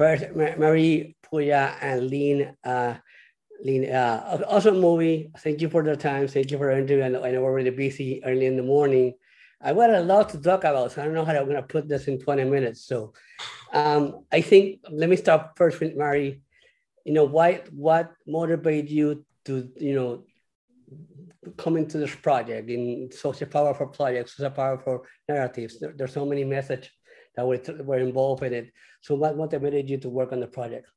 first, Marie, Pooya, and Lynn. Uh, Lynn, uh, awesome movie. Thank you for the time. Thank you for interview. I know, I know we're really busy early in the morning. I got a lot to talk about, so I don't know how I'm going to put this in 20 minutes. So um, I think, let me start first with Mary. You know, why, what motivated you to, you know, come into this project in such a powerful project, such a powerful narratives? There, there's so many messages that were, were involved in it. So what motivated you to work on the project?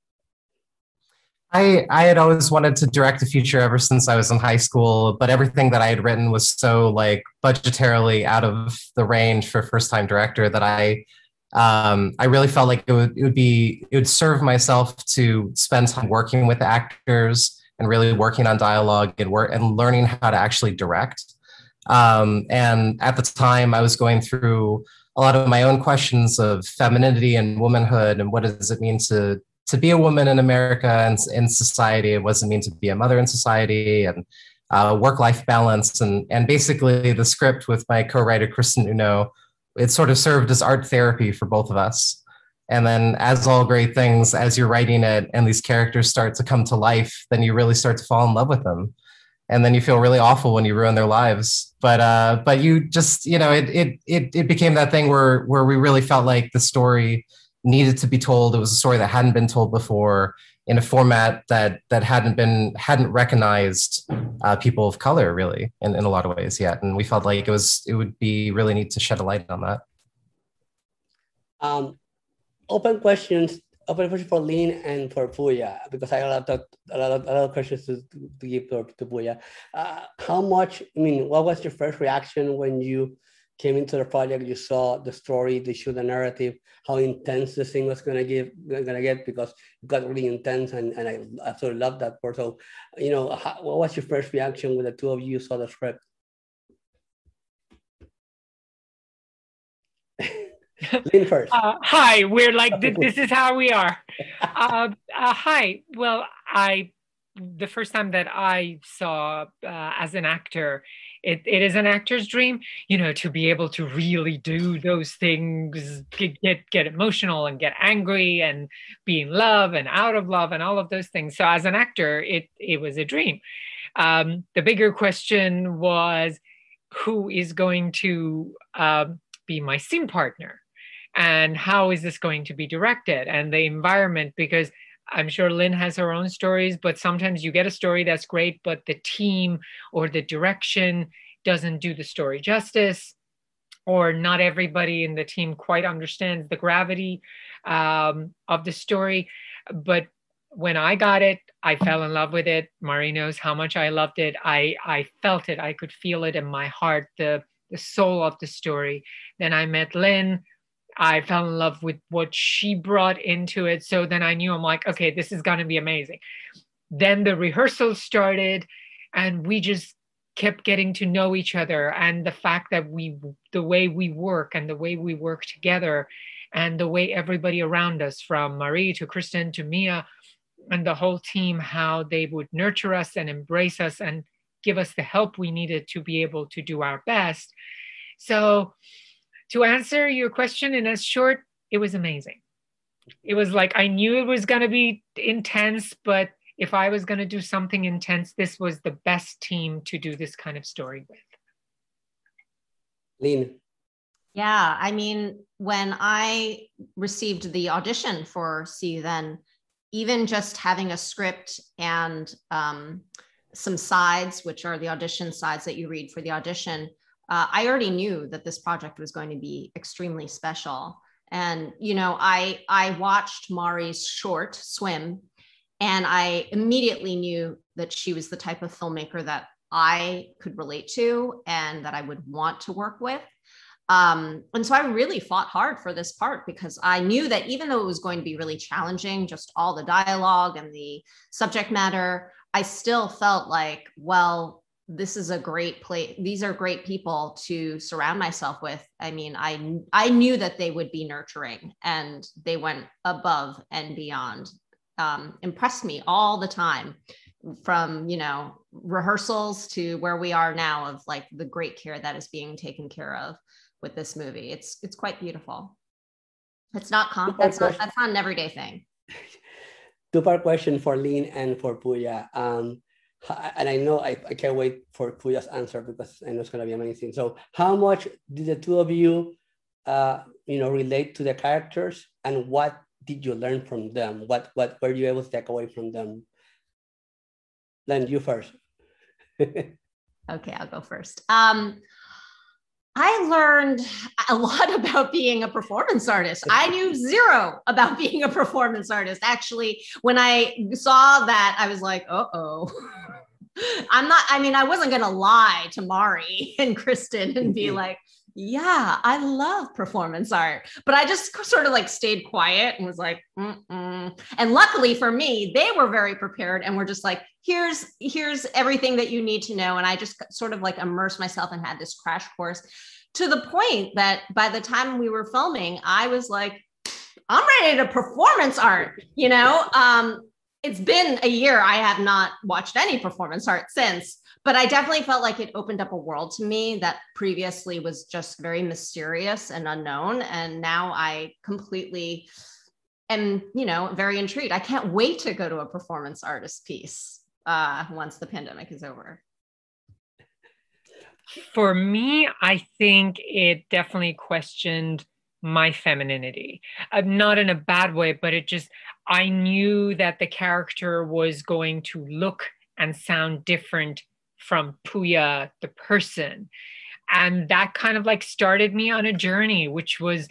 I, I had always wanted to direct a feature ever since I was in high school, but everything that I had written was so like budgetarily out of the range for first time director that I um, I really felt like it would, it would be it would serve myself to spend time working with actors and really working on dialogue and work and learning how to actually direct. Um, and at the time, I was going through a lot of my own questions of femininity and womanhood and what does it mean to to be a woman in America and in society. What does it mean to be a mother in society and uh, work-life balance and and basically the script with my co-writer Kristen Uno, it sort of served as art therapy for both of us. And then, as all great things, as you're writing it and these characters start to come to life, then you really start to fall in love with them. And then you feel really awful when you ruin their lives. But uh, but you just you know it it it it became that thing where where we really felt like the story needed to be told. It was a story that hadn't been told before in a format that that hadn't been hadn't recognized uh, people of color really in, in a lot of ways yet. And we felt like it was it would be really neat to shed a light on that. Um, open questions. Open question for Lynn and for Pooya because I have a lot of, a lot of, questions to, to give to, to Pooya. Uh, how much? I mean, what was your first reaction when you came into the project, you saw the story, the shoot the narrative, how intense this thing was gonna give, gonna get because it got really intense, and, and I absolutely loved that part. So, you know, how, what was your first reaction when the two of you saw the script? Lynn first. Uh, hi, we're like this, this is how we are. Uh, uh, hi. Well, I the first time that I saw uh, as an actor it, it is an actor's dream you know to be able to really do those things get, get get emotional and get angry and be in love and out of love and all of those things so as an actor it it was a dream um, the bigger question was who is going to um, be my scene partner and how is this going to be directed and the environment because I'm sure Lynn has her own stories, but sometimes you get a story that's great, but the team or the direction doesn't do the story justice, or not everybody in the team quite understands the gravity um, of the story. But when I got it, I fell in love with it. Mari knows how much I loved it. I, I felt it. I could feel it in my heart, the, the soul of the story. Then I met Lynn I fell in love with what she brought into it. So then I knew I'm like, okay, this is going to be amazing. Then the rehearsals started and we just kept getting to know each other and the fact that we the way we work and the way we work together and the way everybody around us from Marie to Kristen to Mia and the whole team how they would nurture us and embrace us and give us the help we needed to be able to do our best. So to answer your question in a short, it was amazing. It was like I knew it was going to be intense, but if I was going to do something intense, this was the best team to do this kind of story with. Lynn. Yeah, I mean, when I received the audition for See You Then, even just having a script and um, some sides, which are the audition sides that you read for the audition, uh, I already knew that this project was going to be extremely special. And you know, I I watched Mari's short swim, and I immediately knew that she was the type of filmmaker that I could relate to and that I would want to work with. Um, and so I really fought hard for this part because I knew that even though it was going to be really challenging, just all the dialogue and the subject matter, I still felt like, well, this is a great place these are great people to surround myself with. I mean i i knew that they would be nurturing and they went above and beyond um, impressed me all the time from you know rehearsals to where we are now of like the great care that is being taken care of with this movie. It's it's quite beautiful. It's not comp that's not that's not an everyday thing. Two part question for Lynn and for Pooya. Um, and I know I, I can't wait for Pooya's answer because I know it's gonna be amazing. So how much did the two of you, uh, you know, relate to the characters and what did you learn from them? What, what were you able to take away from them? Then you first. okay, I'll go first. Um, I learned a lot about being a performance artist. I knew zero about being a performance artist. Actually, when I saw that, I was like, uh oh. I'm not, I mean, I wasn't going to lie to Mari and Kristen and be like, yeah, I love performance art. But I just sort of like stayed quiet and was like, Mm-mm. and luckily for me, they were very prepared and were just like, here's here's everything that you need to know. And I just sort of like immersed myself and had this crash course to the point that by the time we were filming, I was like, I'm ready to performance art, you know? Um, it's been a year. I have not watched any performance art since but I definitely felt like it opened up a world to me that previously was just very mysterious and unknown. And now I completely am, you know, very intrigued. I can't wait to go to a performance artist piece uh, once the pandemic is over. For me, I think it definitely questioned my femininity. Uh, not in a bad way, but it just, I knew that the character was going to look and sound different from Pooya, the person. And that kind of like started me on a journey, which was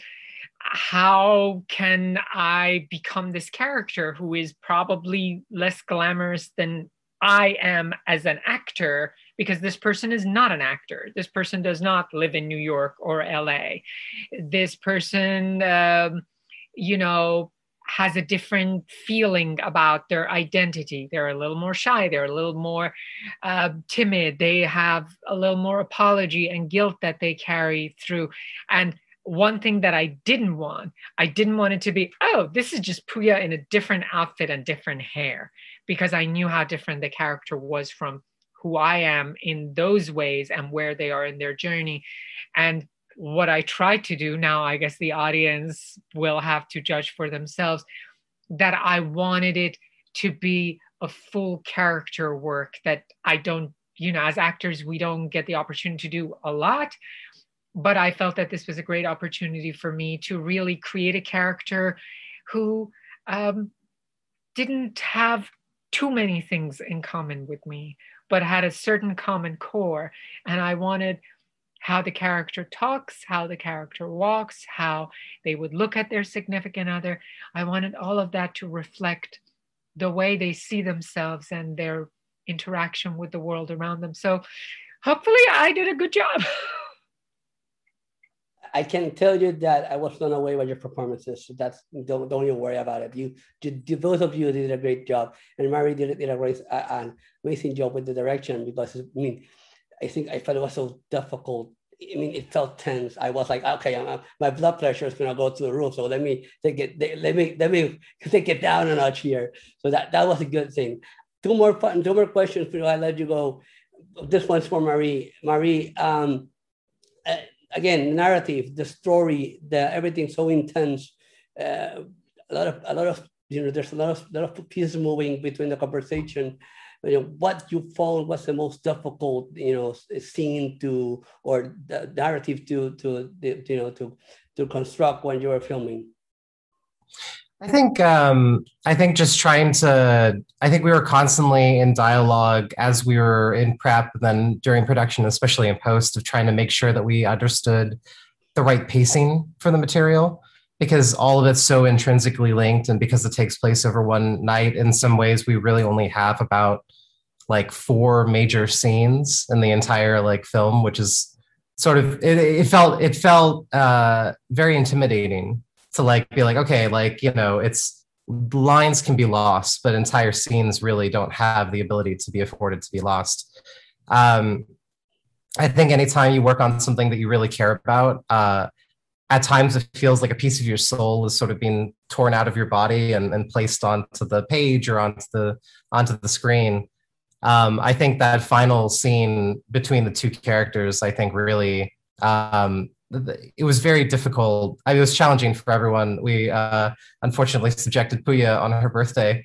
how can I become this character who is probably less glamorous than I am as an actor because this person is not an actor. This person does not live in New York or LA. This person, um, you know, has a different feeling about their identity. They're a little more shy, they're a little more uh, timid, they have a little more apology and guilt that they carry through. And one thing that I didn't want, I didn't want it to be, oh, this is just Pooya in a different outfit and different hair, because I knew how different the character was from who I am in those ways and where they are in their journey. And what I tried to do now, I guess the audience will have to judge for themselves, that I wanted it to be a full character work that I don't, you know, as actors, we don't get the opportunity to do a lot. But I felt that this was a great opportunity for me to really create a character who um, didn't have too many things in common with me, but had a certain common core. And I wanted how the character talks, how the character walks, how they would look at their significant other. I wanted all of that to reflect the way they see themselves and their interaction with the world around them. So hopefully I did a good job. I can tell you that I was blown away by your performances. So that's don't don't even worry about it. You, you both of you did a great job, and Mari did, did a great, uh, an amazing job with the direction because I mean I think I felt it was so difficult. I mean, it felt tense. I was like, okay, I'm, my blood pressure is gonna go to the roof. So let me take it. Let me let me take it down a notch here. So that that was a good thing. Two more fun, two more questions before I let you go. This one's for Marie. Marie, um, uh, again, narrative, the story, the everything so intense. Uh, a lot of a lot of you know, there's a lot of lot of pieces moving between the conversation you know, what you found was the most difficult, you know, scene to or the narrative to to you know to to construct when you were filming? I think um, I think just trying to. I think we were constantly in dialogue as we were in prep, and then during production, especially in post, of trying to make sure that we understood the right pacing for the material because all of it's so intrinsically linked and because it takes place over one night in some ways we really only have about like four major scenes in the entire like film which is sort of it, it felt it felt uh very intimidating to like be like okay like you know it's lines can be lost but entire scenes really don't have the ability to be afforded to be lost um i think anytime you work on something that you really care about uh at times it feels like a piece of your soul is sort of being torn out of your body and, and placed onto the page or onto the onto the screen. Um, I think that final scene between the two characters, I think really um, it was very difficult. I mean, it was challenging for everyone. We uh, unfortunately subjected Pooya on her birthday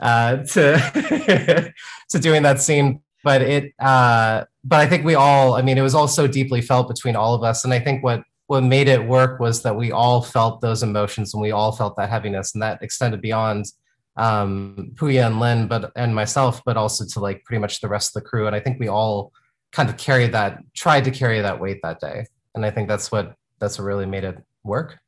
uh, to to doing that scene, but it. Uh, but I think we all. I mean, it was all so deeply felt between all of us, and I think what what made it work was that we all felt those emotions and we all felt that heaviness, and that extended beyond um, Pooya and Lynn, but and myself, but also to like pretty much the rest of the crew. And I think we all kind of carried that, tried to carry that weight that day and I think that's what that's what really made it work.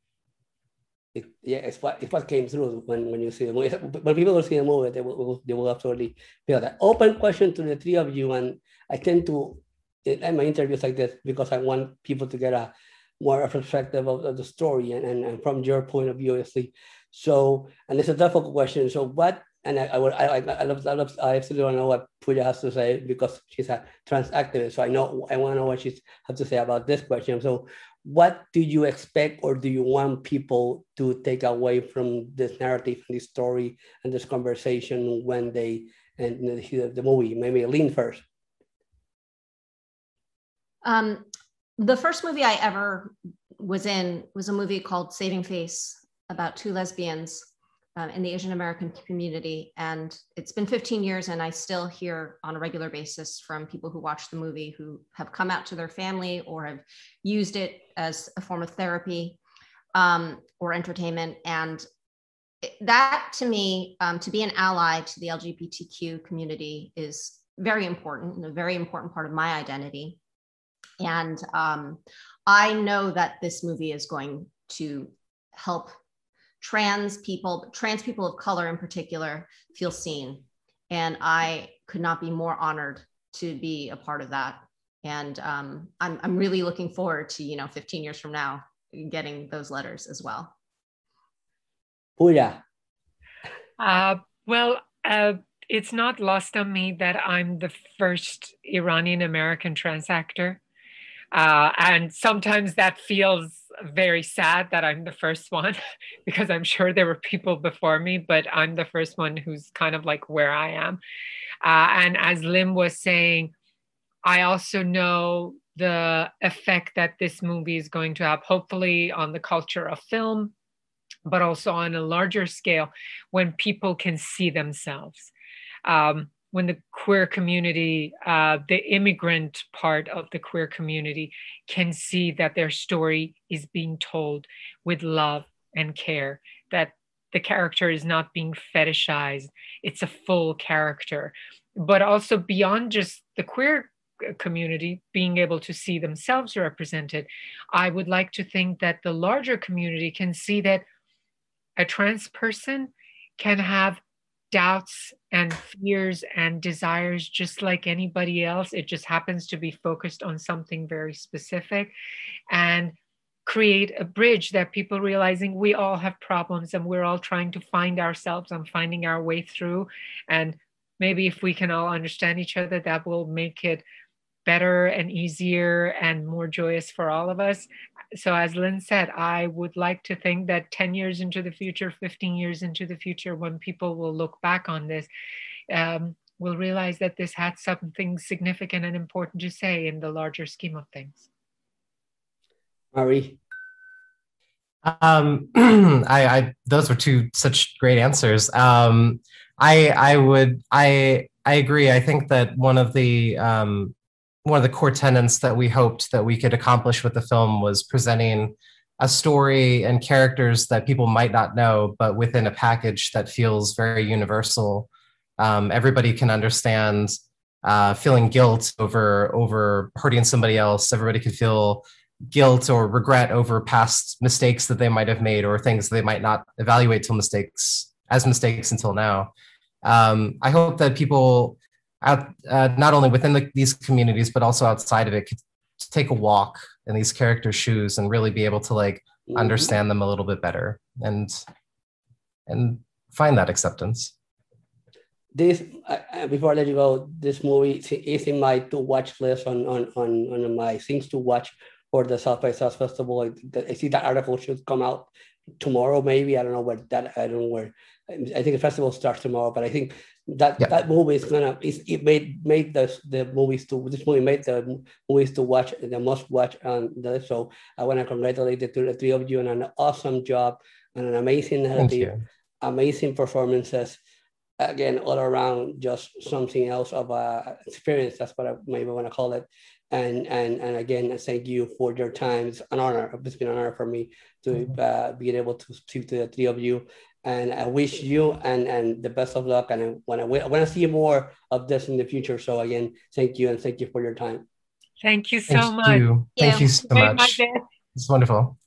It, yeah, it's what it's what came through when, when you see the movie. When people will see the movie, they will they will absolutely feel that. Open question to the three of you, and I tend to end my interviews like this because I want people to get a more perspective of, of the story and, and, and from your point of view, obviously. So, and it's a difficult question. So, what and I, I would I, I love I love I absolutely to know what Pooya has to say because she's a trans activist. So I know I want to know what she has to say about this question. So what do you expect or do you want people to take away from this narrative and this story and this conversation when they and the, the movie? Maybe Lynn first. Um, the first movie I ever was in was a movie called Saving Face about two lesbians um, in the Asian American community. And it's been 15 years, and I still hear on a regular basis from people who watch the movie who have come out to their family or have used it as a form of therapy um, or entertainment. And that to me, um, to be an ally to the LGBTQ community is very important and a very important part of my identity. And um, I know that this movie is going to help trans people, trans people of color in particular, feel seen. And I could not be more honored to be a part of that. And um, I'm, I'm really looking forward to, you know, 15 years from now, getting those letters as well. Pooya. Uh, well, uh, it's not lost on me that I'm the first Iranian American trans actor. Uh, and sometimes that feels very sad that I'm the first one because I'm sure there were people before me, but I'm the first one who's kind of like where I am. Uh, and as Lynn was saying, I also know the effect that this movie is going to have, hopefully, on the culture of film, but also on a larger scale when people can see themselves. Um, when the queer community, uh, the immigrant part of the queer community, can see that their story is being told with love and care, that the character is not being fetishized, it's a full character. But also beyond just the queer uh, community being able to see themselves represented, I would like to think that the larger community can see that a trans person can have doubts and fears and desires just like anybody else. It just happens to be focused on something very specific and create a bridge that people realizing we all have problems and we're all trying to find ourselves and finding our way through. And maybe if we can all understand each other, that will make it better and easier and more joyous for all of us so as Lynn said, I would like to think that 10 years into the future, 15 years into the future, when people will look back on this, um, will realize that this had something significant and important to say in the larger scheme of things. Marie. Um, I, I, those were two such great answers. Um, I, I would, I, I agree. I think that one of the um, one of the core tenets that we hoped that we could accomplish with the film was presenting a story and characters that people might not know, but within a package that feels very universal. Um, everybody can understand uh, feeling guilt over over hurting somebody else. Everybody can feel guilt or regret over past mistakes that they might have made or things they might not evaluate till mistakes as mistakes until now. Um, I hope that people out, uh, not only within the, these communities but also outside of it could take a walk in these characters shoes and really be able to like mm-hmm. understand them a little bit better and and find that acceptance this uh, before i let you go this movie is in my to watch list on on on, on my things to watch for the south by south festival I, I see that article should come out tomorrow, maybe. I don't know where that, I don't know where, I think the festival starts tomorrow, but I think that that movie is gonna it made made the the movies to this movie made the movies to watch the must watch on the so I want to congratulate the, the three of you on an awesome job and an amazing narrative, amazing performances. Again all around just something else of a experience that's what I maybe want to call it. And and and again thank you for your time. It's an honor it's been an honor for me to mm-hmm. uh, be able to speak to the three of you and I wish you and and the best of luck. And I want to I want to see more of this in the future. So again thank you and thank you for your time. Thank you so thank much. you. thank you so much. it's wonderful